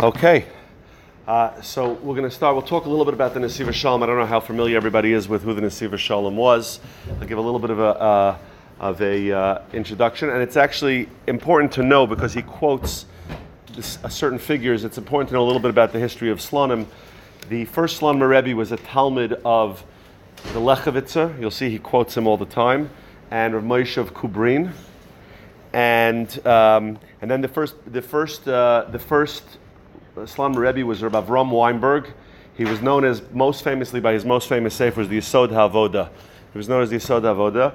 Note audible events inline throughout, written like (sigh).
Okay. Uh, so we're going to start. We'll talk a little bit about the Nesivos Shalom. I don't know how familiar everybody is with who the Nesivos Shalom was. I'll give a little bit of a uh, of a uh, introduction, and it's actually important to know because he quotes this, uh, certain figures. It's important to know a little bit about the history of Slonim. The first Slonim Rebbe was a Talmid of the Lechavitzer. You'll see he quotes him all the time, and Rav Moshe of Kubrin, and um, and then the first the first uh, the first Slonim Rebbe was Rav Avram Weinberg. He was known as most famously by his most famous sefer, the Yisod HaVoda. He was known as the Yisod HaVoda.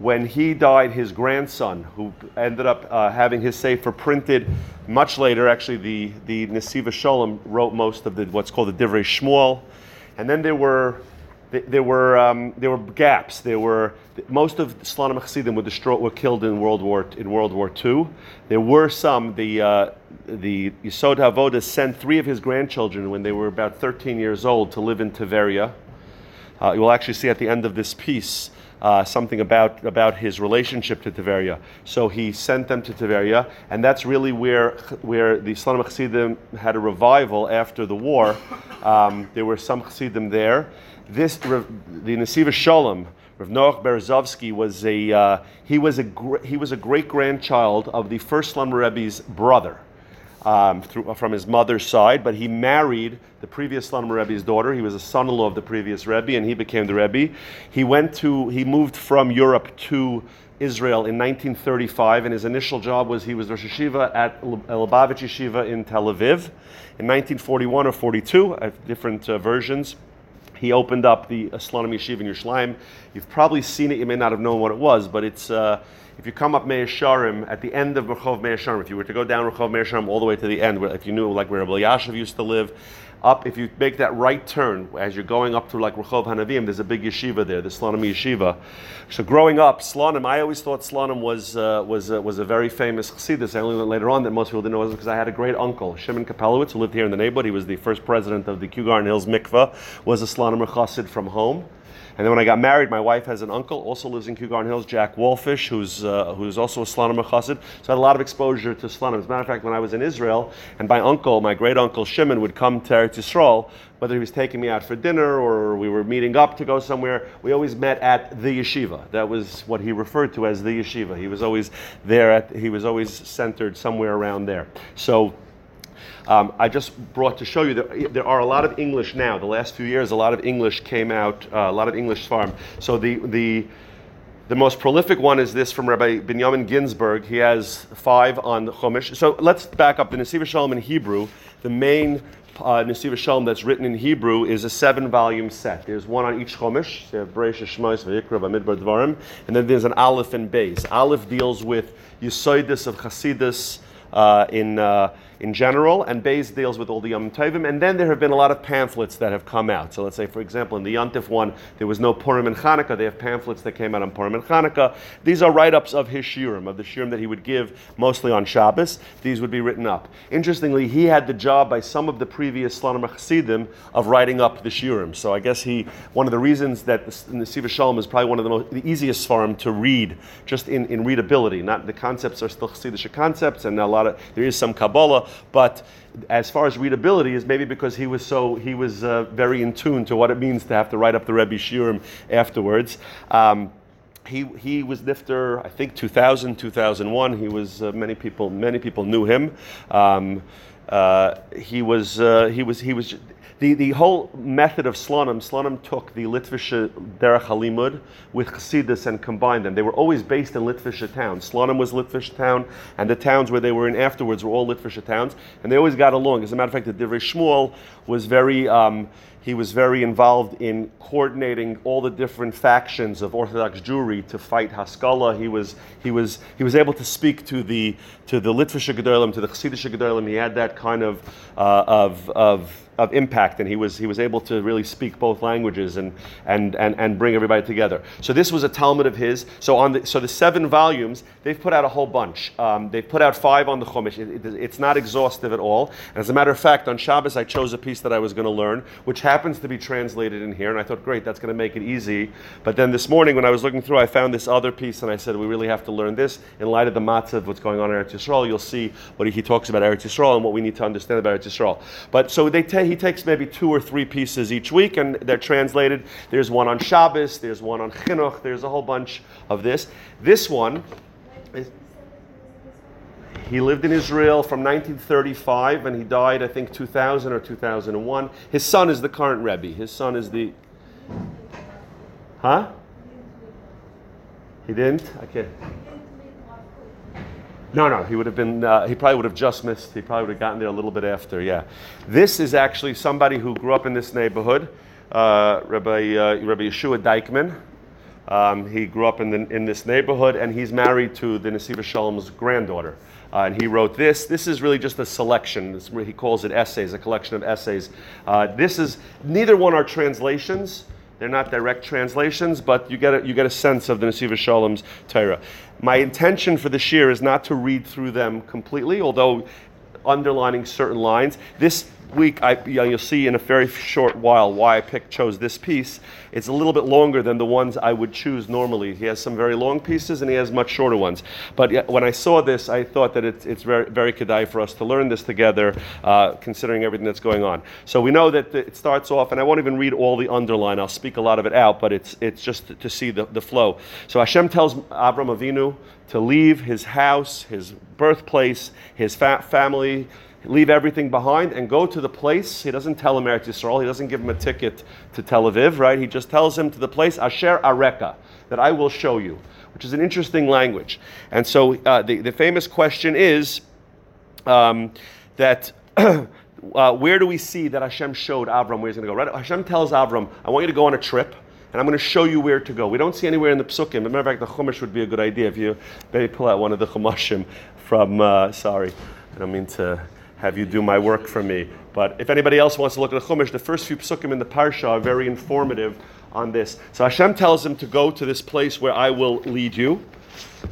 When he died, his grandson, who ended up uh, having his sefer printed much later, actually the, the Nesivos Shalom wrote most of the what's called the Divrei Shmuel. And then there were there were um, there were gaps. There were most of the Slonim Chassidim were destroyed, were killed in World War in World War II. There were some. The uh, the Yisod Havoda sent three of his grandchildren when they were about 13 years old to live in Tiveria. Uh, you will actually see at the end of this piece uh, something about, about his relationship to Tiveria. So he sent them to Tiveria, and that's really where, where the Slonim Chassidim had a revival after the war. Um, there were some Chassidim there. This, the Nesivos Shalom, Rav Noach Berezovsky was a, uh, he was a, he was a great grandchild of the first Slum Rebbe's brother um, through, from his mother's side, but he married the previous Slonim Rebbe's daughter. He was a son-in-law of the previous Rebbe, and he became the Rebbe. He went to, he moved from Europe to Israel in 1935, and his initial job was he was Rosh Yeshiva at Lubavitch Yeshiva in Tel Aviv. In 1941 or 42, I have different uh, versions, he opened up the Slonim Yeshiva in Yerushalayim. You've probably seen it, you may not have known what it was, but it's... Uh, if you come up Meir at the end of Rehov Meir if you were to go down Rehov Meir all the way to the end, if you knew like where Rabbi Yashiv used to live, up, if you make that right turn as you're going up to like Rehov Hanavim, there's a big yeshiva there, the Slonim Yeshiva. So growing up, Slonim, I always thought Slonim was uh, was uh, was a very famous chassidus. I only learned later on that most people didn't know it because I had a great uncle, Shimon Kapelowitz, who lived here in the neighborhood. He was the first president of the Kew Garden Hills Mikvah, was a Slonim chassid from home. And then when I got married, my wife has an uncle, also lives in Kew Garden Hills, Jack Wolfish, who's, uh, who's also a Slonim Chassid. So I had a lot of exposure to Slonim. As a matter of fact, when I was in Israel, and my uncle, my great uncle Shimon, would come to Eretz Yisrael, whether he was taking me out for dinner or we were meeting up to go somewhere, we always met at the yeshiva. That was what he referred to as the yeshiva. He was always there, at, he was always centered somewhere around there. So um, I just brought to show you that there are a lot of English now. The last few years, a lot of English came out, uh, a lot of English farm. So the, the, the most prolific one is this from Rabbi Binyamin Ginsburg. He has five on the Chumash. So let's back up. The Nesivos Shalom in Hebrew, the main uh, Nesivos Shalom that's written in Hebrew is a seven-volume set. There's one on each Chumash. And then there's an Aleph and Beis. Aleph deals with Yisoidus of Chasidus uh, in uh, in general, and Beis deals with all the Yom Tovim. And then there have been a lot of pamphlets that have come out. So let's say, for example, in the Yontif one, there was no Purim and Hanukkah. They have pamphlets that came out on Purim and Hanukkah. These are write-ups of his shiurim, of the shiurim that he would give mostly on Shabbos. These would be written up. Interestingly, he had the job by some of the previous Slonim Chassidim of writing up the shiurim. So I guess he, one of the reasons that the, Nesivos Shalom is probably one of the, most, the easiest for him to read, just in, in readability. Not the concepts are still Chassidish concepts, and a lot of there is some Kabbalah, but as far as readability is maybe because he was so he was uh, very in tune to what it means to have to write up the Rebbe Shiurim afterwards. Um, he, he was nifter, I think 2000, 2001. He was uh, many people many people knew him. Um, uh, he was uh, he was he was the, the whole method of Slonim, Slonim took the Litvische Derech Halimud with Chassidus and combined them. They were always based in Litvische towns. Slonim was Litvische town, and the towns where they were in afterwards were all Litvische towns, and they always got along. As a matter of fact, the Divrei Shmuel was very. Um, he was very involved in coordinating all the different factions of Orthodox Jewry to fight Haskalah. He was, he was, he was able to speak to the, to the Litvische Gedolim, to the Chassidish Gedolim. He had that kind of, uh, of, of of impact, and he was he was able to really speak both languages and and and, and bring everybody together. So this was a Talmid of his. So on the so the seven volumes, they've put out a whole bunch. Um, they've put out five on the Chumash. It, it, it's not exhaustive at all. And as a matter of fact, on Shabbos, I chose a piece that I was going to learn, which happens to be translated in here, and I thought, great, that's going to make it easy. But then this morning, when I was looking through, I found this other piece, and I said, we really have to learn this in light of the matzav of what's going on in Eretz Yisrael. You'll see what he talks about Eretz Yisrael and what we need to understand about Eretz Yisrael. But so they he takes maybe two or three pieces each week, and they're translated. There's one on Shabbos, there's one on Chinuch, there's a whole bunch of this. This one. Is, he lived in Israel from 1935 and he died, I think, 2000 or 2001. His son is the current Rebbe. His son is the. Huh? He didn't? Okay. No, no, he would have been, uh, he probably would have just missed, he probably would have gotten there a little bit after, yeah. This is actually somebody who grew up in this neighborhood, uh, Rabbi, uh, Rabbi Yeshua Dykman. Um, he grew up in, the, in this neighborhood and he's married to the Nesivos Shalom's granddaughter. Uh, and he wrote this. This is really just a selection. He calls it essays, a collection of essays. Uh, this is, neither one are translations. They're not direct translations, but you get a, you get a sense of the Nesivos Shalom's Torah. My intention for this year is not to read through them completely, although underlining certain lines. This week, I, you will see in a very short while why I picked chose this piece. It's a little bit longer than the ones I would choose normally. He has some very long pieces and he has much shorter ones. But when I saw this, I thought that it's, it's very very kedai for us to learn this together, uh, considering everything that's going on. So we know that it starts off, and I won't even read all the underline. I'll speak a lot of it out, but it's it's just to see the, the flow. So Hashem tells Avram Avinu to leave his house, his birthplace, his fa- family leave everything behind and go to the place. He doesn't tell him Eretz Yisrael. He doesn't give him a ticket to Tel Aviv, right? He just tells him to the place Asher Areka, that I will show you, which is an interesting language. And so uh, the, the famous question is um, that. (clears throat) Uh, where do we see that Hashem showed Avram where he's going to go? Right? Hashem tells Avram, I want you to go on a trip, and I'm going to show you where to go. We don't see anywhere in the Psukim. As a matter of fact, the Chumash would be a good idea if you maybe pull out one of the Chumashim from, uh, sorry, I don't mean to have you do my work for me. But if anybody else wants to look at the Chumash, the first few psukim in the Parsha are very informative on this. So Hashem tells him to go to this place where I will lead you.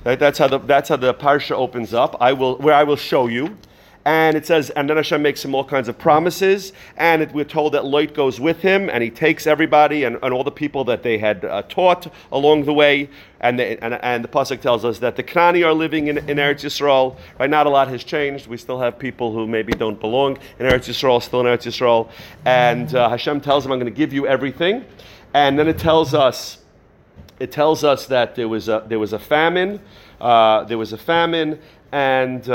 That's how the that's how the Parsha opens up. I will where I will show you. And it says, and then Hashem makes him all kinds of promises. And it, we're told that Lot goes with him, and he takes everybody and, and all the people that they had uh, taught along the way. And the, and, and the pasuk tells us that the Knani are living in, in Eretz Yisrael. Right, not a lot has changed. We still have people who maybe don't belong in Eretz Yisrael, still in Eretz Yisrael. And uh, Hashem tells him, "I'm going to give you everything." And then it tells us, it tells us that there was a, there was a famine. Uh, there was a famine, and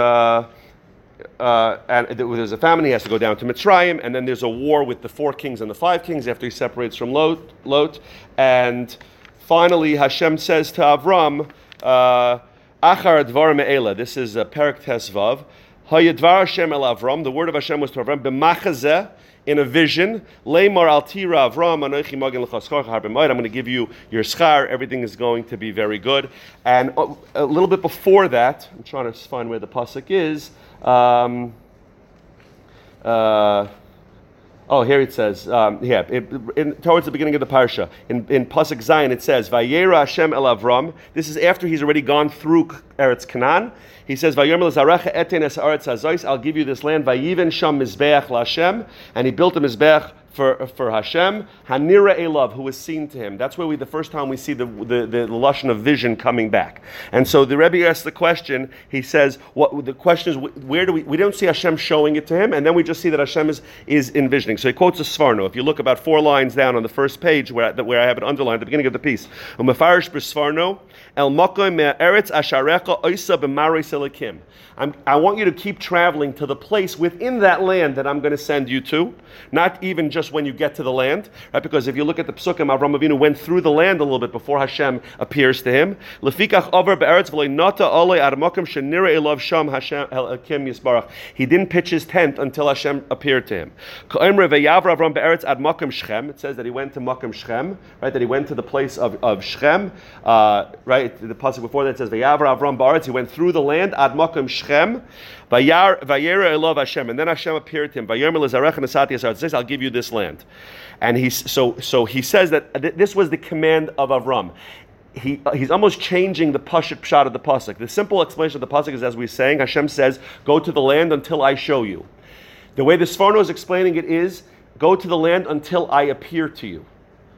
uh, uh, and there's a famine, he has to go down to Mitzrayim, and then there's a war with the four kings and the five kings after he separates from Lot. Lot. And finally, Hashem says to Avram, uh, Achar Advar Me'ela, this is a Perak Tesvav, Hayadvar Hashem El Avram, the word of Hashem was to Avram, B'machazeh, in a vision, Leimar Altira Avram, I'm going to give you your schar, everything is going to be very good. And a little bit before that, I'm trying to find where the pasuk is, um, uh, oh, here it says, um, yeah, it, in, towards the beginning of the parsha, in, in Pasuk Zayin, it says, Vayera Hashem el Avram. This is after he's already gone through Eretz Canaan. He says, Vayomer es Eretz I'll give you this land. Vayiven sham mizbeach Lashem. And he built a mizbeach for, for Hashem, Hanira Elav, who was seen to him. That's where we, the first time we see the, the, the, Lashon of vision coming back. And so the Rebbe asks the question, he says, what the question is, where do we, we don't see Hashem showing it to him, and then we just see that Hashem is, is envisioning. So he quotes a Sforno. If you look about four lines down on the first page where, where I have it underlined at the beginning of the piece, El. I want you to keep traveling to the place within that land that I'm going to send you to, not even just when you get to the land, right? Because if you look at the psukim, Avram Avinu went through the land a little bit before Hashem appears to him. He didn't pitch his tent until Hashem appeared to him. It says that he went to Makom Shechem, right? That he went to the place of, of Shechem, uh, right? The passage before that says Avram Ba'aretz. He went through the land ad Makom Shechem. Vayera Elov Hashem, and then Hashem appeared to him. I'll give you this land, and he's so so he says that this was the command of Avram. He, uh, he's almost changing the pashut pshat of the pasuk. The simple explanation of the pasuk is as we're saying, Hashem says, "Go to the land until I show you." The way the Sforno is explaining it is Go to the land until I appear to you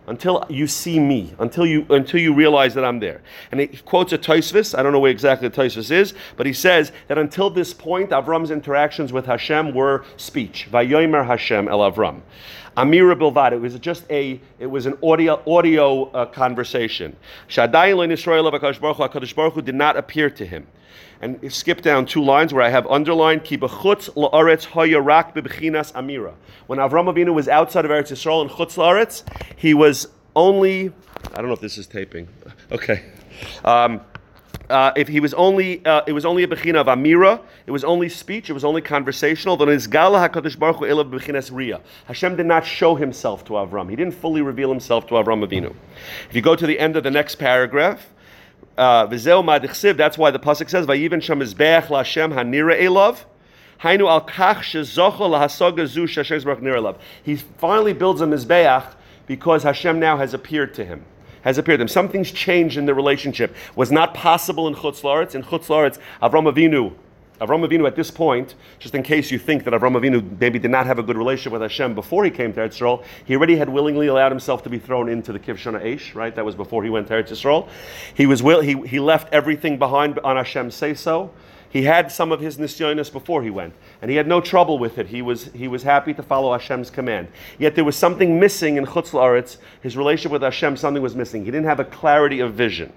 until you see me, until you until you realize that I'm there. And he quotes a Tosfos. I don't know where exactly the Tosfos is, but he says that until this point, Avram's interactions with Hashem were speech. Vayomer Hashem el Avram. Amira Bilvad. It was just a. It was an audio audio uh, conversation. Shadayin Israel Hakadosh Baruch Hu did not appear to him. And skip down two lines where I have underlined ki bechutz laaretz hayarak bebchinas amira. When Avram Avinu was outside of Eretz Yisrael in chutz laaretz, he was only. I don't know if this is taping. (laughs) Okay. Um, uh, if he was only, uh, it was only a bechina of amira. It was only speech. It was only conversational. Elav. Hashem did not show himself to Avram. He didn't fully reveal himself to Avram Avinu. If you go to the end of the next paragraph, uh. That's why the pasuk says, "Vayiven sham mizbeach laHashem hanira elov." Hainu al kach shezocho lahasoga zu shashem He finally builds a mizbeach because Hashem now has appeared to him. Has appeared to him. Something's changed in the relationship. Was not possible in Chutz Laretz. In Chutz Laretz, Avram Avinu Avram Avinu at this point, just in case you think that Avram Avinu maybe did not have a good relationship with Hashem before he came to Eretz Yisrael, he already had willingly allowed himself to be thrown into the Kivshona Eish, right? That was before he went to Eretz Yisrael. He was will, he, he left everything behind on Hashem's say so. He had some of his nisyonis before he went, and he had no trouble with it. He was, he was happy to follow Hashem's command. Yet there was something missing in Chutz La'aretz. His relationship with Hashem, something was missing. He didn't have a clarity of vision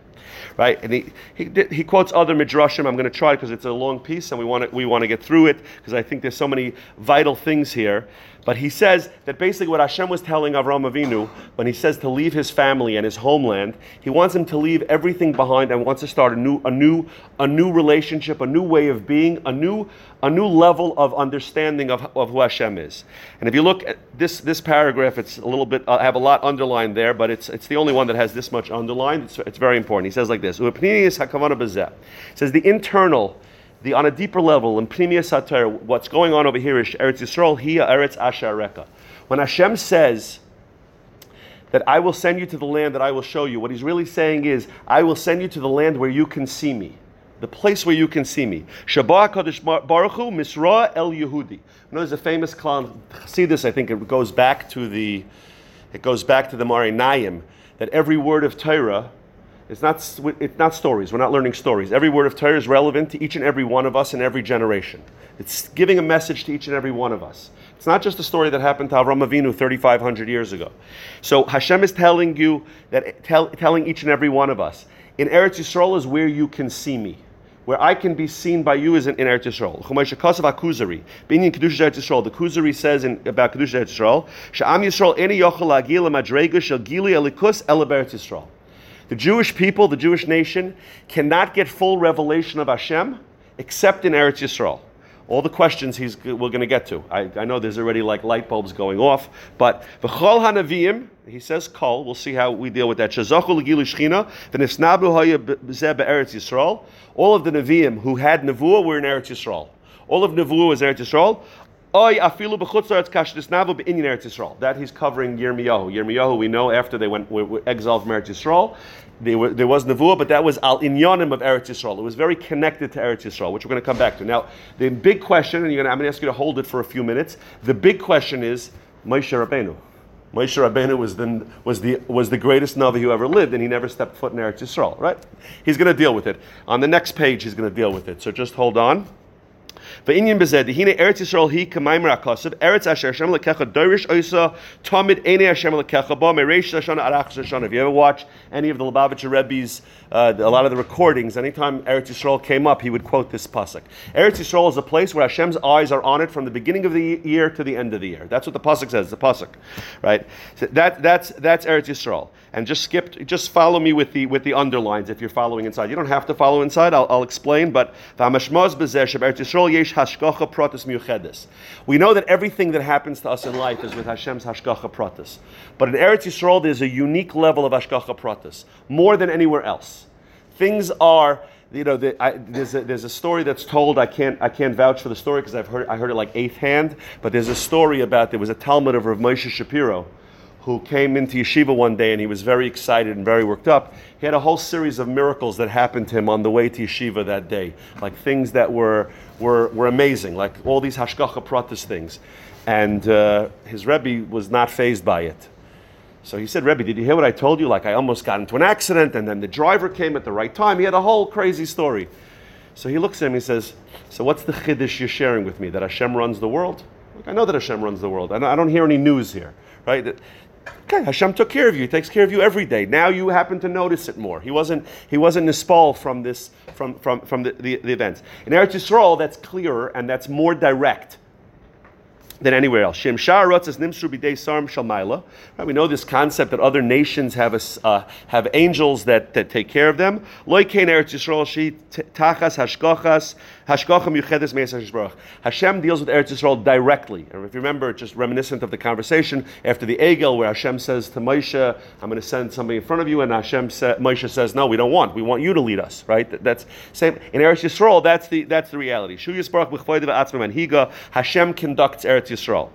right? And he, he, he quotes other midrashim. I'm going to try because it's a long piece and we want to we want to get through it because I think there's so many vital things here. But he says that basically what Hashem was telling Avram Avinu when he says to leave his family and his homeland, he wants him to leave everything behind and wants to start a new, a new, a new relationship, a new way of being, a new, a new level of understanding of, of who Hashem is. And if you look at this, this paragraph, it's a little bit, uh, I have a lot underlined there, but it's, it's the only one that has this much underlined. It's, it's very important. He says like this, It says the internal the on a deeper level in Pnimiyas Satar, what's going on over here is Eretz Yisrael, Hiya Eretz Ashareka. When Hashem says that I will send you to the land that I will show you, what he's really saying is, I will send you to the land where you can see me. The place where you can see me. Shabbat Kadosh Baruch Hu Misra El Yehudi. You know, there's a famous clown. See this? I think it goes back to the, it goes back to the Mari Nayim that every word of Torah it's not, it's not stories. We're not learning stories. Every word of Torah is relevant to each and every one of us in every generation. It's giving a message to each and every one of us. It's not just a story that happened to Avram Avinu 3,500 years ago. So Hashem is telling you that, tell, telling each and every one of us, in Eretz Yisrael is where you can see me. Where I can be seen by you is in, in Eretz Yisrael. Kuzari. Being in Kedusha Eretz Yisrael, the Kuzari says in, about Kedusha Eretz Yisrael, Sha'am Yisrael eni yochel agil madrega shel gili elikus ele Yisrael. The Jewish people, the Jewish nation, cannot get full revelation of Hashem except in Eretz Yisrael. All the questions he's, we're going to get to. I, I, know there's already like light bulbs going off, but v'chol hanavim, he says kol. We'll see how we deal with that. Shazachu legilu shchina v'nisnablu haya b'zeh be'eretz Yisrael. All of the neviim who had nevuah were in Eretz Yisrael. All of nevuah was Eretz Yisrael. Oy afilu b'chutzlaretz kashdis navu b'inyan Eretz Yisrael. That he's covering Yirmiyahu. Yirmiyahu, we know after they went exiled from Eretz Yisrael, were, there was nevuah, but that was al inyanim of Eretz Yisrael. It was very connected to Eretz Yisrael, which we're going to come back to. Now, the big question, and gonna, I'm going to ask you to hold it for a few minutes. The big question is Moshe Rabbeinu. Moshe Rabbeinu was the, was, the, was the greatest Navi who ever lived, and he never stepped foot in Eretz Yisrael, right? He's going to deal with it. On the next page, he's going to deal with it. So just hold on. V'inyan bezed, hine Eretz Yisrael hi k'maimer akasav, Eretz asher Hashem lekecha dorish oisa, tamid ene Hashem lekecha ba, mereish Shana arach Shana. If you ever watch any of the Lubavitcher Rebbe's, uh, a lot of the recordings, anytime Eretz Yisrael came up, he would quote this pasuk. Eretz Yisrael is a place where Hashem's eyes are on it from the beginning of the year to the end of the year. That's what the pasuk says, the pasuk, right? So that, that's, that's Eretz Yisrael and just skip, just follow me with the with the underlines if you're following inside. You don't have to follow inside. I'll, I'll explain. But we know that everything that happens to us in life is with Hashem's hashgacha pratis. But in Eretz Yisrael, there's a unique level of hashgacha pratis, more than anywhere else. Things are you know, the, I, there's, a, there's a story that's told. I can't, I can't vouch for the story because I've heard, I heard it like eighth hand. But there's a story about there was a Talmid of Rav Moshe Shapiro, who came into yeshiva one day and he was very excited and very worked up. He had a whole series of miracles that happened to him on the way to yeshiva that day, like things that were were, were amazing, like all these hashgacha pratis things. And uh, his rebbe was not phased by it. So he said, Rebbe, did you hear what I told you? Like I almost got into an accident, and then the driver came at the right time. He had a whole crazy story. So he looks at him. He says, "So what's the chiddush you're sharing with me? That Hashem runs the world? I know that Hashem runs the world. I don't, I don't hear any news here, right? Okay, Hashem took care of you. He takes care of you every day. Now you happen to notice it more. He wasn't he wasn't nispal from this from from from the, the, the events. In Eretz Yisrael, that's clearer and that's more direct than anywhere else. Shem nimsru b'dei sarm shalmaila. We know this concept that other nations have a, uh, have angels that, that take care of them. Loy kein Eretz Yisrael shi tachas hashkochas Hashem deals with Eretz Yisrael directly. And if you remember, just reminiscent of the conversation after the Egel, where Hashem says to Moshe, "I'm going to send somebody in front of you," and Hashem sa- Moshe says, "No, we don't want. We want you to lead us." Right? That's same in Eretz Yisrael. That's the that's the reality. Shu Yisbarach Hashem conducts Eretz Yisrael.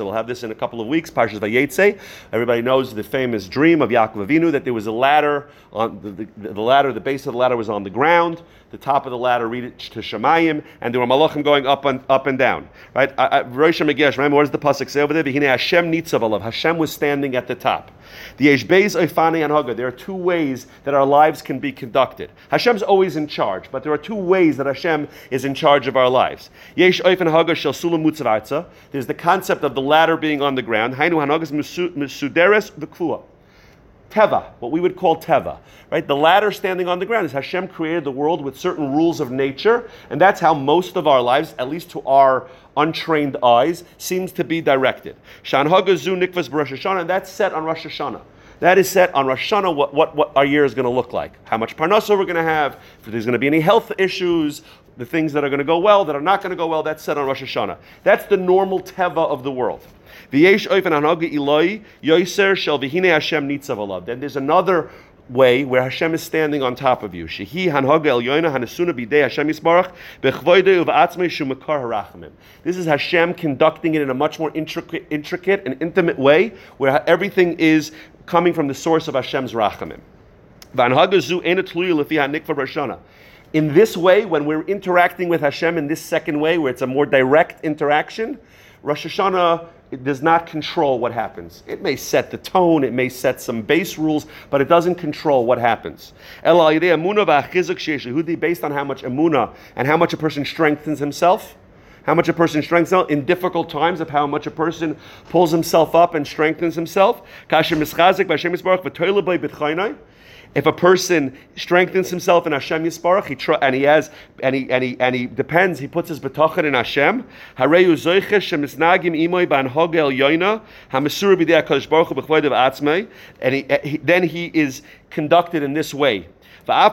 We'll have this in a couple of weeks. Parshas Vayetze. Everybody knows the famous dream of Yaakov Avinu that there was a ladder on the, the, the, ladder. The base of the ladder was on the ground. The top of the ladder reached to Shemayim, and there were malachim going up and up and down. Right? Rosh Megesh. Remember what does the pasuk say over there? Hashem nitzav Hashem was standing at the top. The Eshbeis Oifani and Haga. There are two ways that our lives can be conducted. Hashem's always in charge, but there are two ways that Hashem is in charge of our lives. Yesh Oifen Haga Shel Sulam. There's the concept of the ladder being on the ground. Hainu Hanagas Musuderes V'Klua. Teva, what we would call Teva, right? The ladder standing on the ground is Hashem created the world with certain rules of nature, and that's how most of our lives, at least to our untrained eyes, seems to be directed. Shan Hagazu Nikvas Rosh Hashanah, and that's set on Rosh Hashanah. That is set on Rosh Hashanah what, what, what our year is going to look like. How much parnasa we're going to have, if there's going to be any health issues, the things that are going to go well, that are not going to go well, that's set on Rosh Hashanah. That's the normal teva of the world. Then there's another way where Hashem is standing on top of you. This is Hashem conducting it in a much more intricate, intricate and intimate way, where everything is coming from the source of Hashem's rachamim. In this way, when we're interacting with Hashem in this second way, where it's a more direct interaction, Rosh Hashanah does not control what happens. It may set the tone, it may set some base rules, but it doesn't control what happens. Based on how much emuna and how much a person strengthens himself, how much a person strengthens in difficult times, of how much a person pulls himself up and strengthens himself. If a person strengthens himself in Hashem Yisparach, he tr- and he has and he and he and he depends, he puts his betachin in Hashem. Hareyu zoiches shemisnagim imoy ban hogel yoina hamasura b'dei Hakadosh Baruch Hu b'chvoidav atzmei, and he, eh, he, then he is conducted in this way. And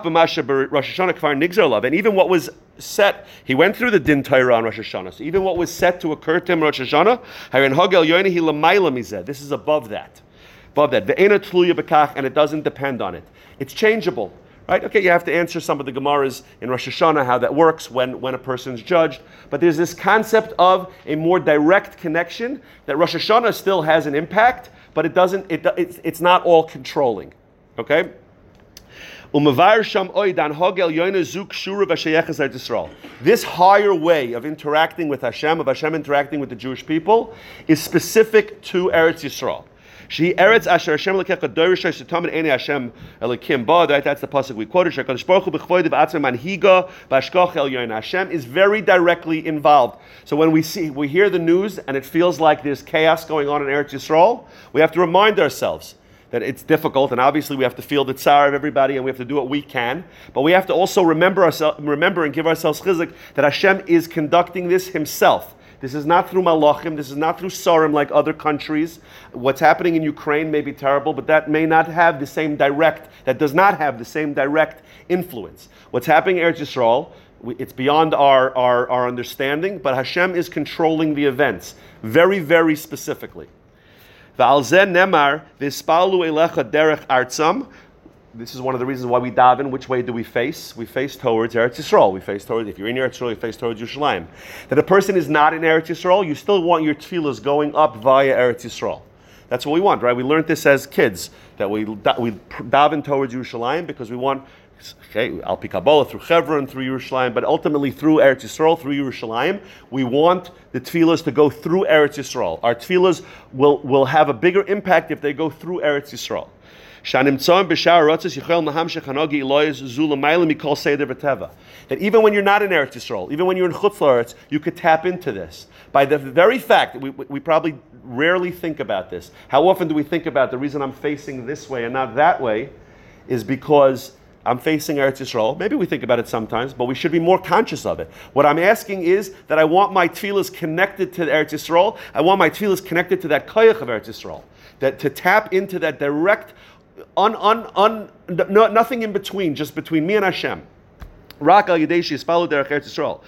even what was set, he went through the din Torah on Rosh Hashanah. So even what was set to occur to him Rosh Hashanah, this is above that. Bakakh and it doesn't depend on it. It's changeable. Right? Okay, you have to answer some of the Gemaras in Rosh Hashanah how that works when, when a person's judged. But there's this concept of a more direct connection that Rosh Hashanah still has an impact, but it doesn't, it, it's, it's not all controlling. Okay? This higher way of interacting with Hashem, of Hashem interacting with the Jewish people, is specific to Eretz Yisrael. She eretz asher Hashem lekecha dorishay setamin eni Hashem elikim ba. That's the pasuk we quoted. Shekadosh Baruch Hu b'chvoid b'atzim manhiga b'ashkoch el yoyin. Hashem is very directly involved. So when we see, we hear the news and it feels like there's chaos going on in Eretz Yisrael, we have to remind ourselves that it's difficult, and obviously we have to feel the tsar of everybody, and we have to do what we can. But we have to also remember ourselves, remember and give ourselves chizik that Hashem is conducting this Himself. This is not through malachim. This is not through sarim like other countries. What's happening in Ukraine may be terrible, but that may not have the same direct. That does not have the same direct influence. What's happening in Eretz Yisrael, it's beyond our, our, our understanding, but Hashem is controlling the events very, very specifically. nemar elecha derech artzam. This is one of the reasons why we daven. Which way do we face? We face towards Eretz Yisrael. We face towards, if you're in Eretz Yisrael, you face towards Yerushalayim. That a person is not in Eretz Yisrael, you still want your tefillahs going up via Eretz Yisrael. That's what we want, right? We learned this as kids, that we, we daven towards Yerushalayim because we want, okay, Al Kabbalah, through Hebron, through Yerushalayim, but ultimately through Eretz Yisrael, through Yerushalayim, we want the tefillahs to go through Eretz Yisrael. Our tefillahs will, will have a bigger impact if they go through Eretz Yisrael. That even when you're not in Eretz Yisrael, even when you're in Chutz you could tap into this. By the very fact, we, we probably rarely think about this. How often do we think about the reason I'm facing this way and not that way is because I'm facing Eretz Yisrael. Maybe we think about it sometimes, but we should be more conscious of it. What I'm asking is that I want my tefillahs connected to Eretz Yisrael. I want my tefillahs connected to that koyach of Eretz Yisrael. That to tap into that direct un, un, un, no, nothing in between, just between me and Hashem. Rak al is followed derech Eretz Yisrael.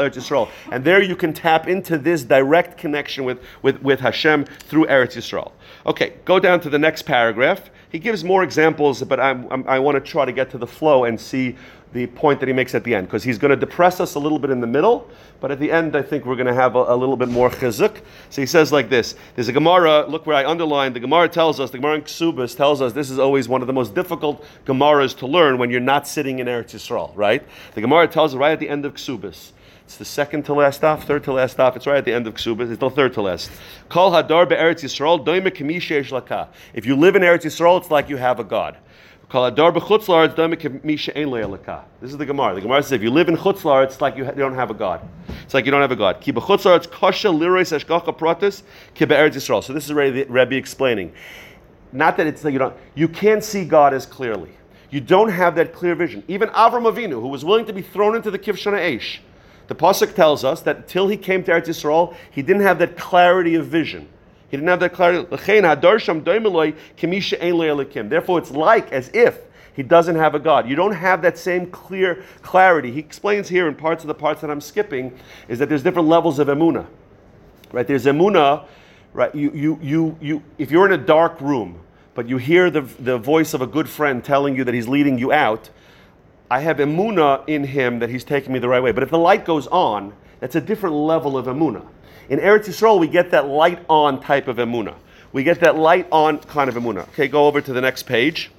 Eretz Yisrael. And there you can tap into this direct connection with, with, with Hashem through Eretz Yisrael. Okay, go down to the next paragraph. He gives more examples, but I'm, I'm, i want to try to get to the flow and see the point that he makes at the end, because he's going to depress us a little bit in the middle, but at the end, I think we're going to have a, a little bit more chizuk. So he says like this There's a Gemara, look where I underlined, the Gemara tells us, the Gemara in Ksubas tells us this is always one of the most difficult Gemaras to learn when you're not sitting in Eretz Yisrael, right? The Gemara tells us right at the end of Ksubas. It's the second to last stop, third to last stop. It's right at the end of Ksubas. It's the third to last. Kol hadar be'eretz Yisrael. If you live in Eretz Yisrael, it's like you have a God. This is the Gemara. The Gemara says if you live in chutzlar, it's like you, don't have a God. It's like you don't have a God. Ki bechutzlar it's kasha lirois eshgacha pratis ki Yisrael. So this is already the Rebbe explaining. Not that it's like you don't, you can't see God as clearly. You don't have that clear vision. Even Avram Avinu, who was willing to be thrown into the Kivshana Eish, the pasuk tells us that till he came to Eretz Yisrael, he didn't have that clarity of vision. He didn't have that clarity. Therefore, it's like as if he doesn't have a God. You don't have that same clear clarity. He explains here in parts of the parts that I'm skipping is that there's different levels of emuna. Right? There's emuna. Right? You, you, you, you, if you're in a dark room, but you hear the, the voice of a good friend telling you that he's leading you out, I have emuna in him that he's taking me the right way. But if the light goes on, that's a different level of emuna. In Eretz Yisrael, we get that light on type of emuna. We get that light on kind of emuna. Okay, go over to the next page,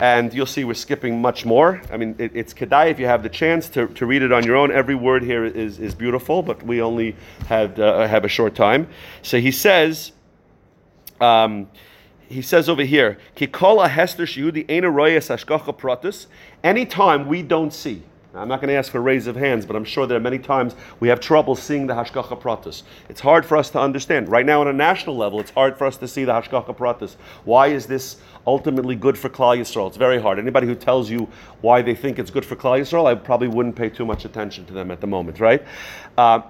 and you'll see we're skipping much more. I mean, it, it's kedai if you have the chance to, to read it on your own. Every word here is, is beautiful, but we only have, uh, have a short time. So he says. Um, he says over here, Kikola Hester Royas Ashkacha Pratus. Anytime we don't see, I'm not going to ask for a raise of hands, but I'm sure there are many times we have trouble seeing the Hashgacha Pratis. It's hard for us to understand. Right now, on a national level, it's hard for us to see the Hashgacha Pratis. Why is this ultimately good for Klal Yisrael? It's very hard. Anybody who tells you why they think it's good for Klal Yisrael, I probably wouldn't pay too much attention to them at the moment, right? Uh,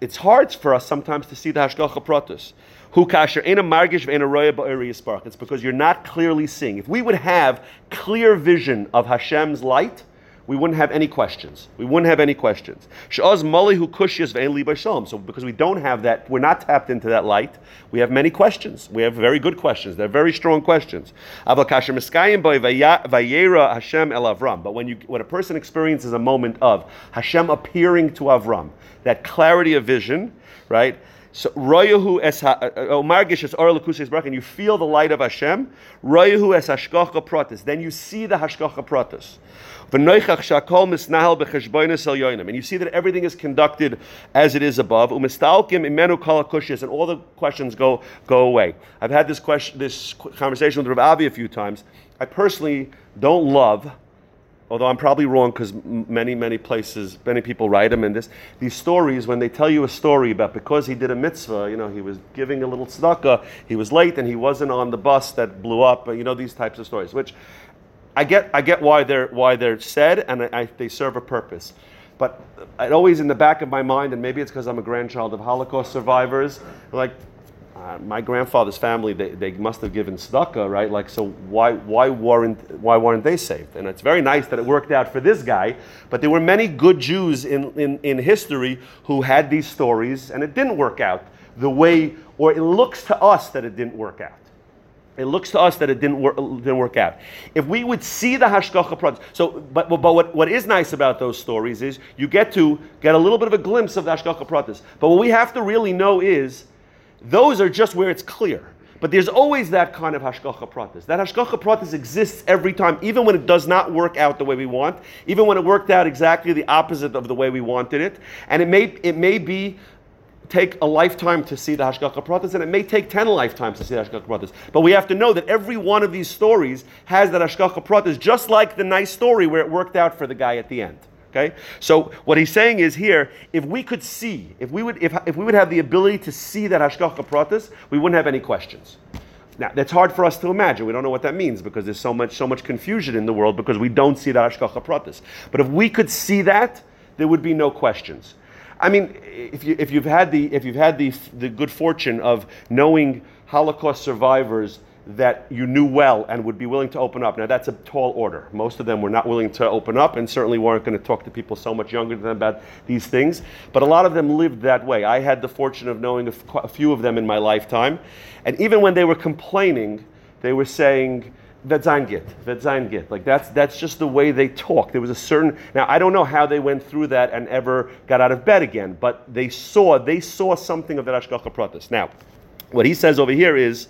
it's hard for us sometimes to see the Hashgacha Pratus. Hu kasher a margish a roya spark. It's because you're not clearly seeing. If we would have clear vision of Hashem's light, we wouldn't have any questions. We wouldn't have any questions. Kushyas So because we don't have that, we're not tapped into that light. We have many questions. We have very good questions. They're very strong questions. But when you when a person experiences a moment of Hashem appearing to Avram, that clarity of vision, right? So royahu es uh, uh, omargish es or and you feel the light of Hashem. Royahu es hashgacha pratis. Then you see the hashgacha pratis. And you see that everything is conducted as it is above. And all the questions go, go away. I've had this question, this conversation with Rav Avi a few times. I personally don't love although I'm probably wrong because many, many places, many people write them in this, these stories, when they tell you a story about because he did a mitzvah, you know, he was giving a little tzedakah, he was late and he wasn't on the bus that blew up, you know, these types of stories, which I get, I get why they're, why they're said and I, I, they serve a purpose. But it always in the back of my mind, and maybe it's because I'm a grandchild of Holocaust survivors, like uh, my grandfather's family, they, they must have given tzedakah, right? Like, so why, why, weren't, why weren't they saved? And it's very nice that it worked out for this guy, but there were many good Jews in, in, in history who had these stories, and it didn't work out the way, or it looks to us that it didn't work out. It looks to us that it didn't work, didn't work out. If we would see the hashgacha pratis, so but, but, what, what is nice about those stories is you get to get a little bit of a glimpse of the hashgacha pratis. But what we have to really know is those are just where it's clear. But there's always that kind of hashgacha pratis. That hashgacha pratis exists every time, even when it does not work out the way we want, even when it worked out exactly the opposite of the way we wanted it, and it may it may be take a lifetime to see the Hashgacha Pratis, and it may take 10 lifetimes to see the Hashgacha Pratis. But we have to know that every one of these stories has that Hashgacha Pratis, just like the nice story where it worked out for the guy at the end. Okay? So what he's saying is here, if we could see, if we would, if, if we would have the ability to see that Hashgacha Pratis, we wouldn't have any questions. Now that's hard for us to imagine. We don't know what that means because there's so much so much confusion in the world because we don't see that Hashgacha Pratis. But if we could see that, there would be no questions. I mean, if, you, if you've had, the, if you've had the, the good fortune of knowing Holocaust survivors that you knew well and would be willing to open up. Now, that's a tall order. Most of them were not willing to open up and certainly weren't going to talk to people so much younger than them about these things. But a lot of them lived that way. I had the fortune of knowing a, f- a few of them in my lifetime. And even when they were complaining, they were saying, Vetzangit, Vetzangit. Like that's that's just the way they talk. There was a certain now I don't know how they went through that and ever got out of bed again, but they saw they saw something of that Ashgacha Pratis. Now, what he says over here is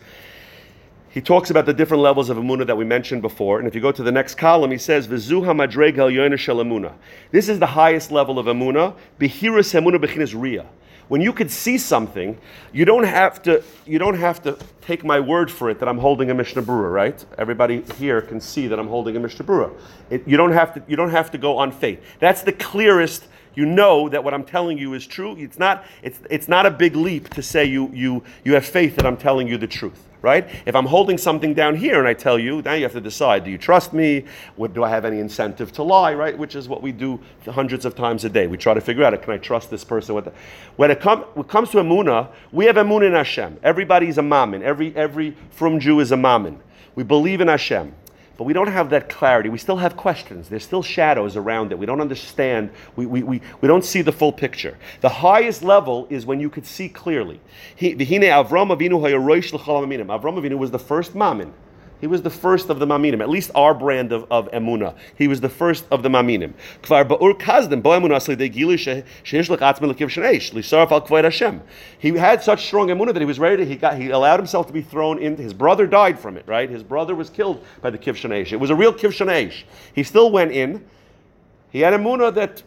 he talks about the different levels of Amunah that we mentioned before. And if you go to the next column, he says, V'zuha madreg shel Amunah. This is the highest level of Amunah. Behiris Amunah bechinas Riyah when you could see something, you don't have to you don't have to take my word for it that I'm holding a Mishnah Berurah, right? Everybody here can see that I'm holding a Mishnah Berurah. It, you don't have to you don't have to go on faith. That's the clearest. You know that what I'm telling you is true. It's not it's it's not a big leap to say you you you have faith that I'm telling you the truth right? If I'm holding something down here and I tell you, now you have to decide: Do you trust me? What, do I have any incentive to lie? Right? Which is what we do hundreds of times a day. We try to figure out: Can I trust this person? With when it, when it comes to Amuna, we have Amuna in Hashem. Everybody's a maamin. Every every from Jew is a maamin. We believe in Hashem but we don't have that clarity. We still have questions. There's still shadows around it. We don't understand. We, we, we, we don't see the full picture. The highest level is when you could see clearly. Avram Avinu was the first maamin. He was the first of the Maminim, at least our brand of, of Emuna. He was the first of the Maminim. He had such strong Emuna that he was ready to, he, got, he allowed himself to be thrown into, his brother died from it, right? His brother was killed by the Kivshanesh. It was a real Kivshanesh. He still went in. He had Emuna that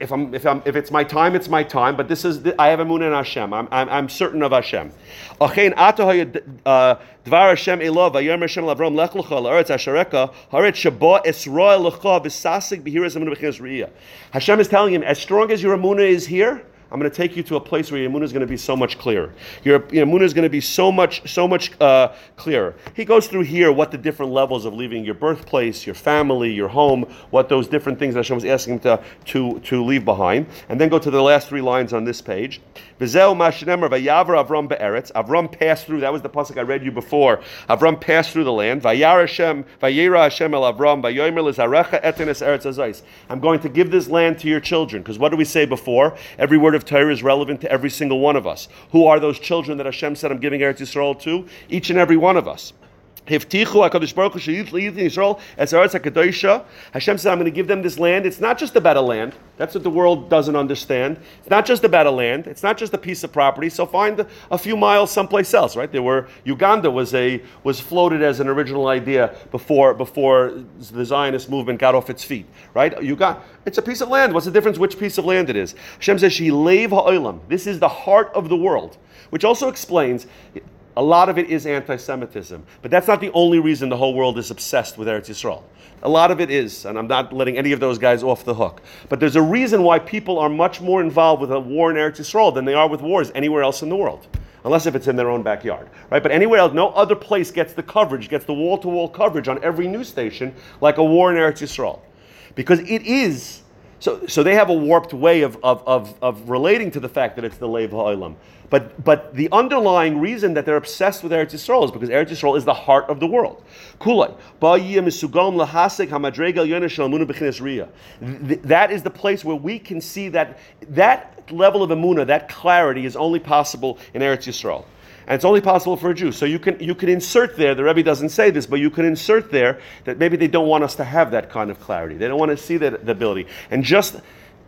if, I'm, if, I'm, if it's my time, it's my time. But this is the, I have a moon in Hashem. I'm, I'm, I'm certain of Hashem. Hashem uh, Dvar Hashem Elov Vayom Hashem Lavrom Lech Lecha La'aretz Ashareka Haret Shabo Esroel Lecha V'Sasik B'Hiras Amunah B'Chinas. Hashem is telling him, as strong as your Amunah is here, I'm going to take you to a place where your moon is going to be so much clearer. Your, your moon is going to be so much, so much uh, clearer. He goes through here what the different levels of leaving your birthplace, your family, your home, what those different things that Hashem was asking him to, to, to leave behind. And then go to the last three lines on this page. Avram passed through. That was the pasuk I read you before. Avram passed through the land. Hashem, el Avram. I'm going to give this land to your children. Because what do we say before? Every word of Torah is relevant to every single one of us. Who are those children that Hashem said I'm giving Eretz Yisrael to? Each and every one of us. Hiftichu Baruch Yisrael as Eretz Hashem said, "I'm going to give them this land." It's not just about a land. That's what the world doesn't understand. It's not just about a land. It's not just a piece of property. So find a few miles someplace else. Right there, were Uganda was a was floated as an original idea before before the Zionist movement got off its feet. Right, Uganda. It's a piece of land. What's the difference? Which piece of land it is? Hashem says, "She ha'olam." This is the heart of the world, which also explains a lot of it is anti Semitism. But that's not the only reason the whole world is obsessed with Eretz Yisrael. A lot of it is, and I'm not letting any of those guys off the hook. But there's a reason why people are much more involved with a war in Eretz Yisrael than they are with wars anywhere else in the world. Unless if it's in their own backyard, right? But anywhere else, no other place gets the coverage, gets the wall-to-wall coverage on every news station like a war in Eretz Yisrael, because it is. So, so they have a warped way of, of, of, of relating to the fact that it's the Lev Ha'olam. But, but the underlying reason that they're obsessed with Eretz Yisrael is because Eretz Yisrael is the heart of the world. That is the place where we can see that that level of emuna, that clarity, is only possible in Eretz Yisrael. And it's only possible for a Jew. So you can you can insert there. The Rebbe doesn't say this, but you can insert there that maybe they don't want us to have that kind of clarity. They don't want to see that the ability, and just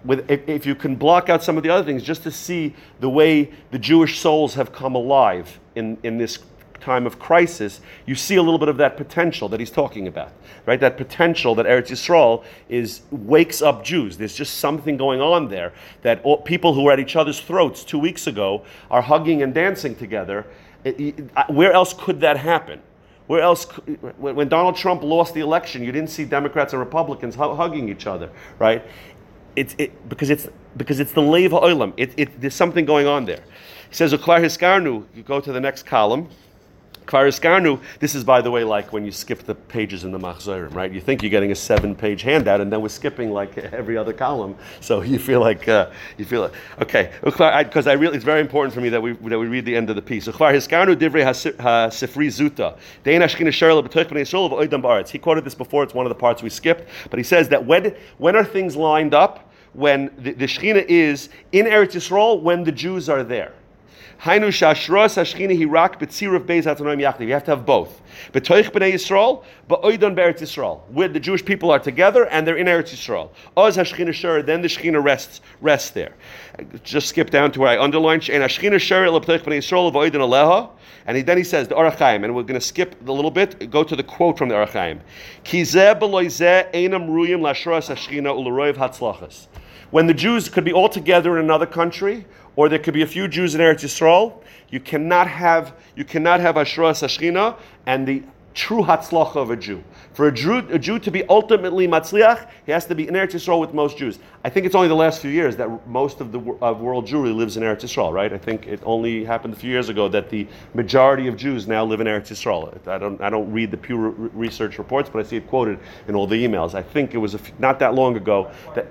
with, if, if, you can block out some of the other things, just to see the way the Jewish souls have come alive in, in this time of crisis, you see a little bit of that potential that he's talking about, right? That potential that Eretz Yisrael is wakes up Jews. There's just something going on there that all, people who were at each other's throats two weeks ago are hugging and dancing together. It, it, where else could that happen? Where else? When Donald Trump lost the election, you didn't see Democrats and Republicans hugging each other, right? It's it, because it's because it's the leva olam. It, it, there's something going on there. He says, "Uklar hiskarnu." You go to the next column. Kvariskarnu, this is, by the way, like when you skip the pages in the Machzorim, right? You think you're getting a seven page handout, and then we're skipping like every other column. So (laughs) you feel like, uh, you feel it. Okay, because I, I really, it's very important for me that we, that we read the end of the piece. Kvariskarnu divrei ha-sifri zuta. He quoted this before, it's one of the parts we skipped, but he says that when, when are things lined up? When the, the Shekhinah is in Eretz Yisrael, when the Jews are there. Hainu shashros hashchina hirak betzirav beis hatonoim yachdi. You have to have both. Betoich b'nei Yisrael, ba'oidon be'eretz Yisrael. Where the Jewish people are together and they're in Eretz Yisrael. Oz hashchina shur, then the shechina rests rests there. Just skip down to where I underlined. And hashchina shur lebetoich b'nei Yisrael v'oidon aleha. And then he says the Ohr HaChaim, and we're going to skip a little bit. Go to the quote from the Ohr HaChaim. Kizeh b'loizeh einam ruyim lashros hashchina uleroiv hatzlachas. When the Jews could be all together in another country, or there could be a few Jews in Eretz Yisrael. You cannot have you cannot have Ashra Sashchina and the true Hatzlacha of a Jew. For a Jew, a Jew to be ultimately Matzliach, he has to be in Eretz Yisrael with most Jews. I think it's only the last few years that most of the of world Jewry lives in Eretz Yisrael, right? I think it only happened a few years ago that the majority of Jews now live in Eretz Yisrael. I don't, I don't read the Pew Research reports, but I see it quoted in all the emails. I think it was not that long ago that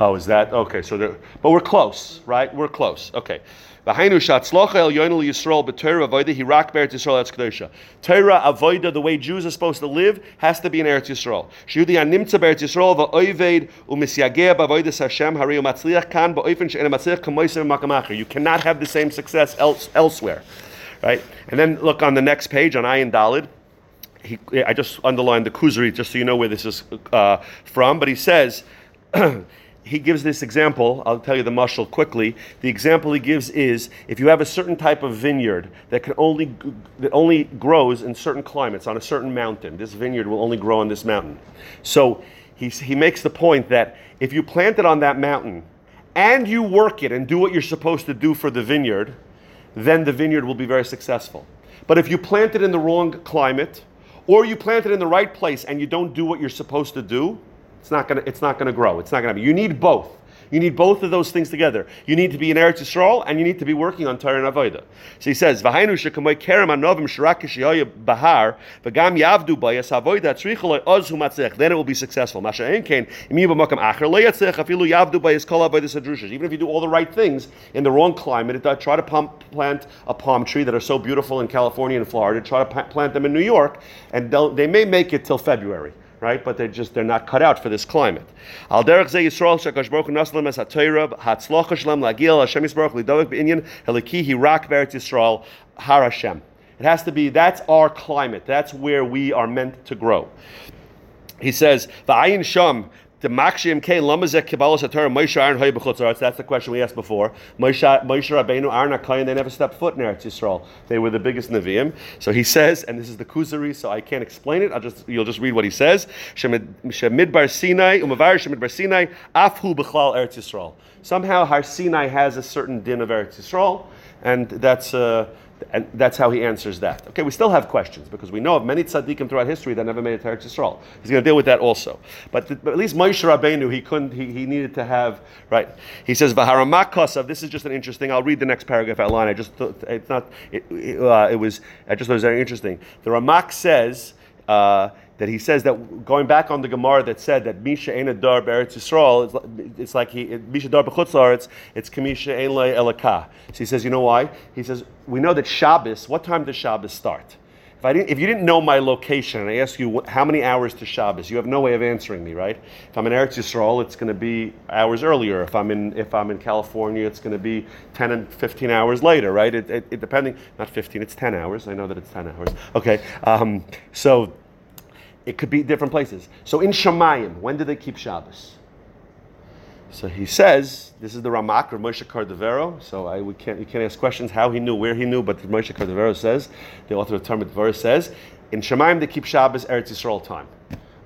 Oh, is that okay? So, but we're close, right? We're close. Okay. Torah avoda, the way Jews are supposed to live, has to be in Eretz Yisrael. Animtza Yisrael u'misyageh Hashem kan she'en matzliach makamacher. You cannot have the same success else, elsewhere, right? And then look on the next page on Ayin Dalid. He, I just underlined the Kuzari just so you know where this is uh, from, but he says. (clears throat) he gives this example. I'll tell you the mashal quickly. The example he gives is if you have a certain type of vineyard that can only that only grows in certain climates on a certain mountain. This vineyard will only grow on this mountain. So he, he makes the point that if you plant it on that mountain and you work it and do what you're supposed to do for the vineyard, then the vineyard will be very successful. But if you plant it in the wrong climate, or you plant it in the right place and you don't do what you're supposed to do, it's not gonna, it's not gonna grow. It's not gonna be. You need both. You need both of those things together. You need to be in Eretz Yisrael, and you need to be working on Torah and Avodah. So he says, "V'hainu shekamoy kerem anovim shirak bahar v'gam yavdu bayas avodah tzricha oz matzech." Then it will be successful. Masha enkein imiyu b'makam acher lo yatzech afilu yavdu bayas kol avodah sadrushes. Even if you do all the right things in the wrong climate, uh, try to plant a palm tree that are so beautiful in California and Florida. Try to plant them in New York, and they may make it till February right? But they're just they're not cut out for this climate. It has to be that's our climate. That's where we are meant to grow. He says the ayin sham That's the question we asked before. Moshe Moshe Rabbeinu Aaron Akayin, they never stepped foot in Eretz Yisrael. They were the biggest Nevi'im. So he says, and this is the Kuzari, so I can't explain it. I'll just you'll just read what he says. Somehow Har Sinai has a certain din of Eretz Yisrael, and that's uh, and that's how he answers that. Okay, we still have questions because we know of many tzaddikim throughout history that never made it to Eretz Yisrael. He's going to deal with that also. But, but at least Moshe Rabbeinu, he couldn't. He, he needed to have right. He says V'haramak kosav. This is just an interesting. I'll read the next paragraph outline. I just it's not. It, it, uh, it was. I just thought it was very interesting. The Ramak says. Uh, that he says that going back on the Gemara that said that Misha Ein Adar Beretz Yisrael, it's, like, he Misha Dar B'chutzlar, it's it's Kamisha Ein Le Elakah. So he says, you know why? He says we know that Shabbos. What time does Shabbos start? If I didn't, if you didn't know my location and I ask you how many hours to Shabbos, you have no way of answering me, right? If I'm in Eretz Yisrael, it's going to be hours earlier. If I'm in if I'm in California, it's going to be 10 and 15 hours later, right? It, it, it depending, not 15, it's 10 hours. I know that it's 10 hours. Okay, um, so it could be different places. So in Shemayim, when do they keep Shabbos? So he says, this is the Ramak of Moshe Cordovero. So I, we can't, you can't ask questions how he knew, where he knew, but Moshe Cordovero says, the author of Tomer Devorah says, in Shemaim they keep Shabbos Eretz Yisrael time.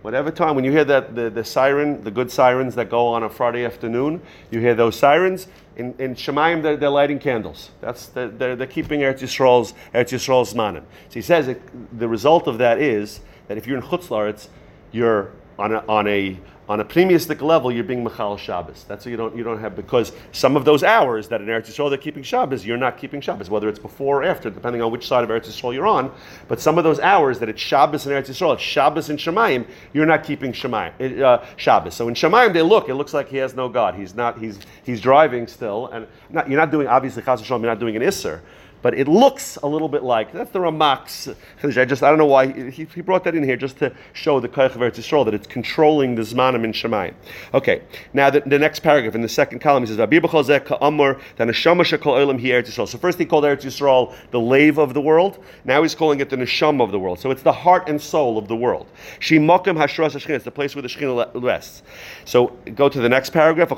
Whatever time, when you hear that the, the siren, the good sirens that go on a Friday afternoon, you hear those sirens. In, in Shemaim, they're, they're lighting candles. That's the, they're, they're keeping Eretz Yisrael's Eretz Yisrael's manim. So he says it, the result of that is that if you're in Chutz you're on a, on a on a premiistic level, you're being Machal Shabbos. That's what you don't you don't have because some of those hours that in Eretz Yisrael they're keeping Shabbos, you're not keeping Shabbos, whether it's before or after, depending on which side of Eretz Yisrael you're on. But some of those hours that it's Shabbos in Eretz Yisrael, it's Shabbos in Shemayim, you're not keeping Shemayim, uh, Shabbos. So in Shemayim they look, it looks like he has no God. He's not. He's he's driving still, and not, you're not doing obviously Chas You're not doing an Isser but it looks a little bit like that's the Ramak's. I just I don't know why he, he brought that in here just to show the Koich of Eretz that it's controlling the Zmanim in Shemayim. Okay, now the, the, next paragraph in the second column he says Abir b'chol ka'amur then neshama shekol olam hi Eretz Yisrael. So first he called Eretz Yisrael the lave of the world. Now he's calling it the neshama of the world. So it's the heart and soul of the world. She mokim hashras hashchin. It's the place where the Shekhinah rests. So go to the next paragraph. The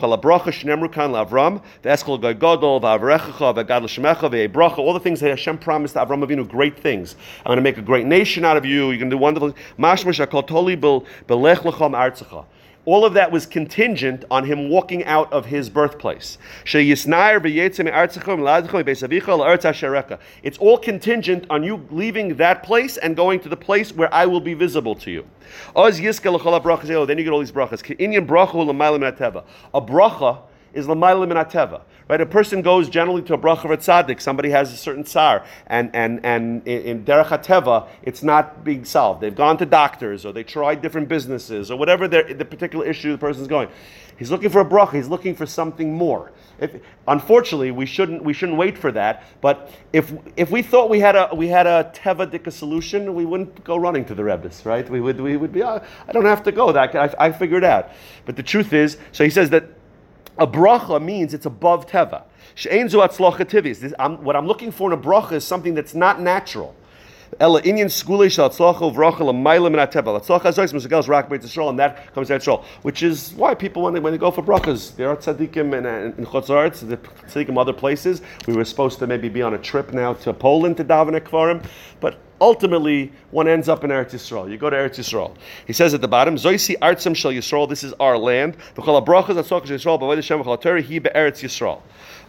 eskol goydol v'avrechacha v'gad l'shemecha v'ebracha the things that Hashem promised to Avram Avinu, great things. I'm going to make a great nation out of you. You're going to do wonderful things. All of that was contingent on him walking out of his birthplace. It's all contingent on you leaving that place and going to the place where I will be visible to you. Oh, then you get all these brachas. A bracha is l'mayla min ateva. Right? A person goes generally to a bracha of tzaddik. Somebody has a certain tsar, and and and in, in derech hateva, it's not being solved. They've gone to doctors, or they tried different businesses, or whatever the particular issue the person's going. He's looking for a bracha. He's looking for something more. If, unfortunately, we shouldn't we shouldn't wait for that. But if if we thought we had a we had a teva dika solution, we wouldn't go running to the rebbes, right? We would we would be. Oh, I don't have to go. That I, I figured out. But the truth is, so he says that a bracha means it's above teva. what I'm looking for in a bracha is something that's not natural. Ella inyan skule shal tzlacha uvracha l'mayla min ateva. Yisrael, and that comes out Yisrael. Which is why people, when they, when they go for brachas, there are tzaddikim in, in Chutz the tzaddikim other places. We were supposed to maybe be on a trip now to Poland to daven at Kvarim, but ultimately one ends up in Eretz Yisrael. You go to Eretz Yisrael. He says at the bottom, Zoisi artsam shel Yisrael, this is our land. Yisrael, he be'eretz Yisrael.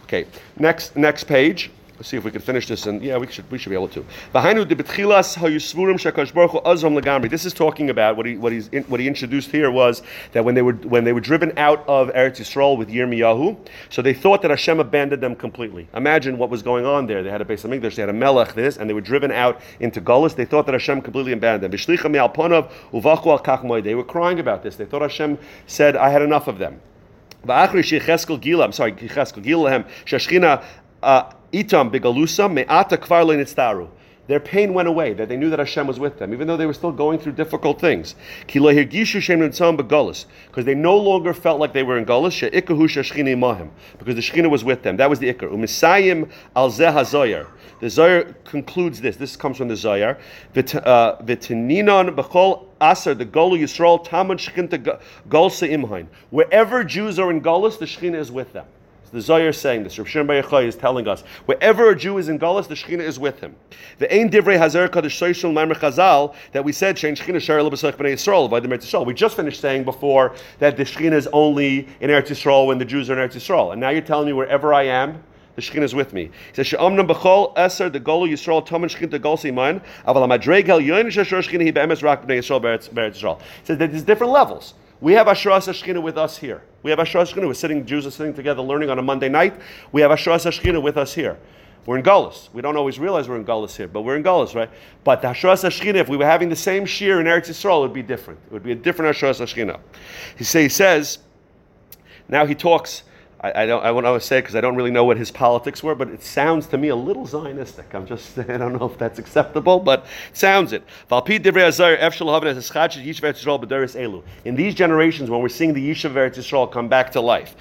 Okay, next next page. Let's see if we can finish this, and yeah, we should we should be able to. This is talking about what he what he's in, what he introduced here was that when they were when they were driven out of Eretz Yisrael with Yirmiyahu, so they thought that Hashem abandoned them completely. Imagine what was going on there. They had a base of English, they had a melech, this, and they were driven out into Golis. They thought that Hashem completely abandoned them. They were crying about this. They thought Hashem said, "I had enough of them." I'm sorry, Itam me'ata kvar. Their pain went away, that they knew that Hashem was with them, even though they were still going through difficult things. Because they no longer felt like they were in Golis, because the Shekhinah was with them. That was the Iker. Al. The Zoyar concludes this. This comes from the Zoyar. Uh, the. Wherever Jews are in Golis, the Shekhinah is with them. The Zohar is saying this. Rav Shimon Bar Yochai is telling us wherever a Jew is in Galus, the Shekhinah is with him. The Ein Divrei Hazer Kadosh Soishul Maimer Chazal that we said Shein Shekhinah Shar Lebesach Bnei Yisrael by the Eretz Yisrael. We just finished saying before that the Shekhinah is only in Eretz Yisrael when the Jews are in Eretz Yisrael, and now you're telling me wherever I am. The Shekhinah is with me. He says, "She'amnam b'chol eser the golu Yisrael tomen Shekhinah gol seiman aval amadreg el yoyin sheshor Shekhinah hi be'emes rak b'nei Yisrael be'eretz Yisrael." He says that there's different levels. We have Ashras Hashchina with us here. We have Ashras Hashchina. We're sitting, Jews are sitting together learning on a Monday night. We have Ashras Hashchina with us here. We're in Gullus. We don't always realize we're in Gullus here, but we're in Gullus, right? But the Hashras Hashchina, if we were having the same shear in Eretz Yisrael, it would be different. It would be a different Hashras Hashchina. He, say, he says, now he talks, I, don't. I want to say because I don't really know what his politics were, but it sounds to me a little Zionistic. I'm just. (laughs) I don't know if that's acceptable, but sounds it. In these generations, when we're seeing the Yishuv Eretz Yisrael come back to life,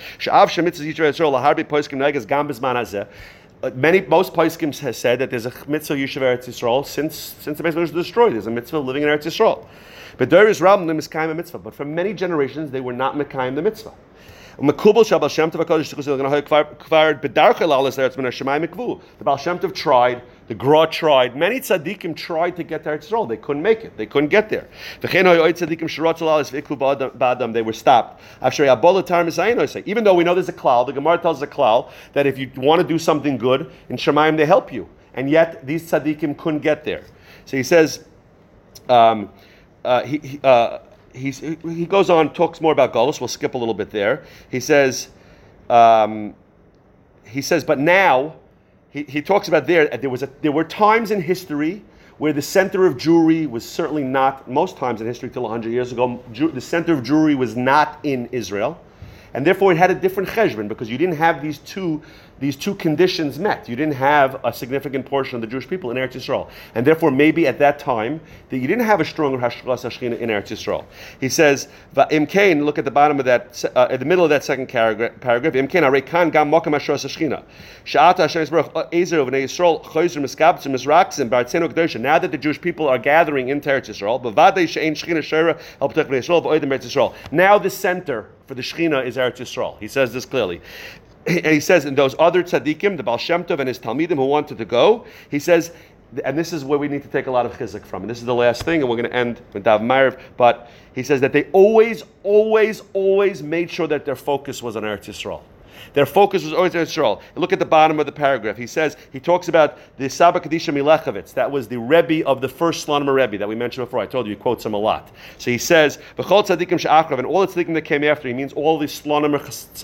uh, many most poskim has said that there's a mitzvah Yishuv Eretz Yisrael since since the Beis was destroyed. There's a mitzvah living in Eretz Yisrael. But there is a mitzvah. But for many generations, they were not Mekayim the mitzvah. The Baal Shem Tov tried, the Gra tried, many tzaddikim tried to get to Eretz Yisrael. They couldn't make it. They couldn't get there. They were stopped. Even though we know there's a cloud, the Gemara tells the cloud that if you want to do something good in Shemaim, they help you. And yet these tzaddikim couldn't get there. So he says, um, uh, he, he, uh, he goes on, talks more about Golos. We'll skip a little bit there. He says, um, he says, but now, he, he talks about there, there, was a, there were times in history where the center of Jewry was certainly not, most times in history till 100 years ago, Jew, the center of Jewry was not in Israel. And therefore it had a different cheshbon because you didn't have these two these two conditions met. You didn't have a significant portion of the Jewish people in Eretz Yisrael. And therefore, maybe at that time, that you didn't have a stronger Hashgalas Hashchina in Eretz Yisrael. He says, Im Kain, look at the bottom of that, uh, at the middle of that second paragraph, Im Kain, Arekan Gam Mokam Hashras Hashchina. Sha'ata Hashem Yisbarach, Ezer of Yisrael, Choyzer Miskabtzim, Mizrakzim, Baratzenu Kedosha. Now that the Jewish people are gathering in Eretz Yisrael, Bavadei Shechina Shera, El Yisrael, Eretz Yisrael. Now the center for the Shechina is Eretz Yisrael. He says this clearly and he says, in those other tzaddikim, the Baal Shem Tov and his Talmidim who wanted to go, he says, and this is where we need to take a lot of chizik from. And this is the last thing, and we're going to end with Dav Ma'ariv. But he says that they always, always, always made sure that their focus was on Eretz Yisrael. Their focus was always on Israel. Look at the bottom of the paragraph. He says, he talks about the Saba Kadisha Milechovitz. That was the Rebbe of the first Slonimer Rebbe that we mentioned before. I told you, he quotes him a lot. So he says, V'chol tzadikim she'akrav, and all the tzadikim that came after, he means all the Slonimer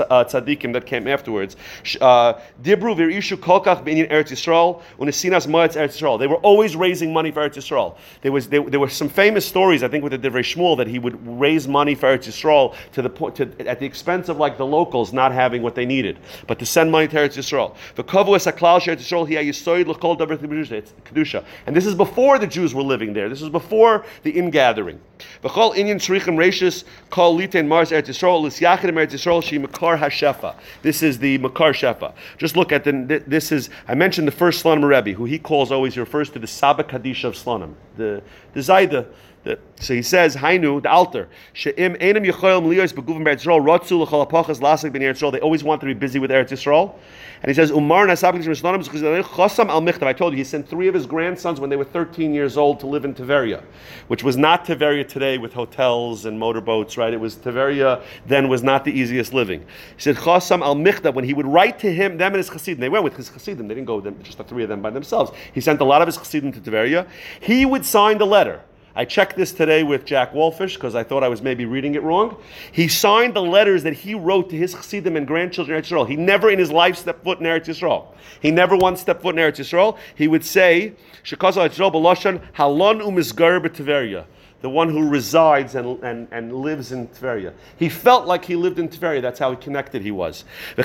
uh, tzadikim that came afterwards. Uh, Dibru v'rishu kolkach b'inyan Eretz Yisrael, unesinas moetz Eretz Yisrael. They were always raising money for Eretz Yisrael. There, was, there, there were some famous stories, I think, with the Divrei Shmuel, that he would raise money for Eretz Yisrael to the, to, at the expense of like the locals not having what they needed. But to send money to Eretz Yisrael. V'kovu es haklal she'eretz Yisrael hi yisoid l'kol davar kedusha. And this is before the Jews were living there. This is before the ingathering. V'chol inyan tzrichim reishis kol litein mars Eretz Yisrael l'syachidim Eretz Yisrael she makar hashefa. This is the makar shefa. Just look at the. This is I mentioned the first Slonim Rebbe, who he calls always he refers to the Saba Kadisha of Slonim, the the Zayda so he says, Hainu, the altar. She'im enim yichoyel mliyos beguvim rotzu l'chol apachas lasik Yisrael. They always want to be busy with Eretz Yisrael. And he says, Umar chosam al michtav. I told you, he sent three of his grandsons when they were 13 years old to live in Tiveria, which was not Tiveria today with hotels and motorboats, right? It was Tiveria then was not the easiest living. He said, chosam al michtav, when he would write to him, them and his chassidim, they went with his chassidim, they didn't go with them, just the three of them by themselves. He sent a lot of his chassidim to Tiveria. He would sign the letter. I checked this today with Jack Wolfish because I thought I was maybe reading it wrong. He signed the letters that he wrote to his chassidim and grandchildren in Eretz Yisrael. He never in his life stepped foot in Eretz Yisrael. He never once stepped foot in Eretz Yisrael. He would say, "Shekaz Yisrael b'loshan halon umizgar b'Tiveria." The one who resides and, and, and lives in Tveria. He felt like he lived in Tveria. That's how connected he was. He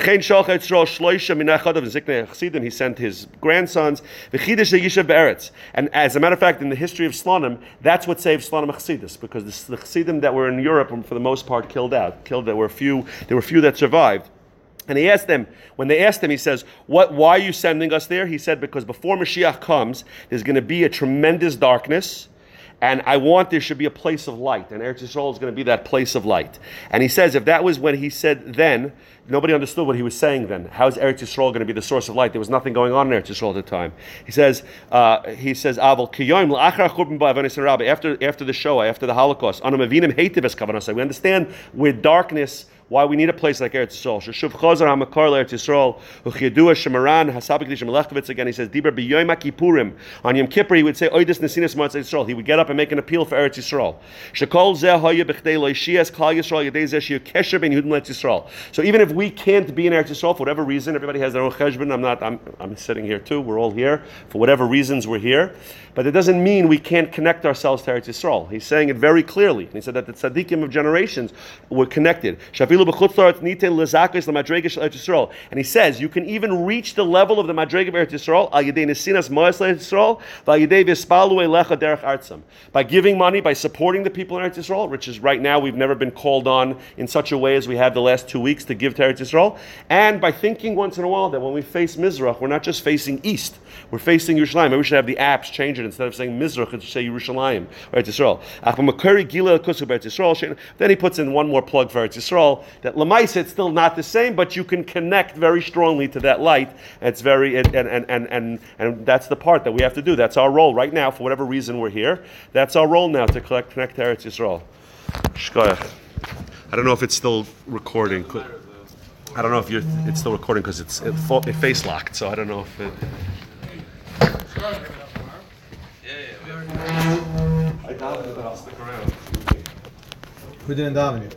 sent his grandsons. And as a matter of fact, in the history of Slonim, that's what saved Slonim Chassidus, because the, Chassidim that were in Europe were for the most part killed out. Killed. There were a few. There were few that survived. And he asked them, when they asked him, he says, what, Why are you sending us there? He said, Because before Mashiach comes, there's going to be a tremendous darkness and I want there should be a place of light, and Eretz Yisrael is going to be that place of light. And he says, if that was when he said then, nobody understood what he was saying then. How is Eretz Yisrael going to be the source of light? There was nothing going on in Eretz Yisrael at the time. He says, uh, he says, after after the Shoah, after the Holocaust, we understand with darkness why we need a place like Eretz Yisrael. Eretz Yisrael, Shemaran, again, he says. On Yom Kippur, he would say. He would get up and make an appeal for Eretz Yisrael. So even if we can't be in Eretz Yisrael for whatever reason, everybody has their own cheshbon. I'm not, I'm, I'm sitting here too. We're all here. For whatever reasons, we're here. But it doesn't mean we can't connect ourselves to Eretz Yisrael. He's saying it very clearly. And he said that the tzaddikim of generations were connected. And he says you can even reach the level of the madrega of Eretz Yisrael. By giving money, by supporting the people in Eretz Yisrael, which is right now we've never been called on in such a way as we have the last two weeks to give to Eretz Yisrael, and by thinking once in a while that when we face Mizrach, we're not just facing east, we're facing Yerushalayim. Maybe we should have the apps change it instead of saying Mizrach, it should say Yerushalayim, Eretz Yisrael. Then he puts in one more plug for Eretz Yisrael that Lamaisa it's still not the same, but you can connect very strongly to that light. It's very and and, and, and and that's the part that we have to do. That's our role right now. For whatever reason we're here, that's our role now to collect, connect to Eretz Yisrael. I don't know if it's still recording. I don't know if you're, it's still recording because it's it, it face locked. So I don't know if it. I doubt but I'll stick around. Who didn't yet?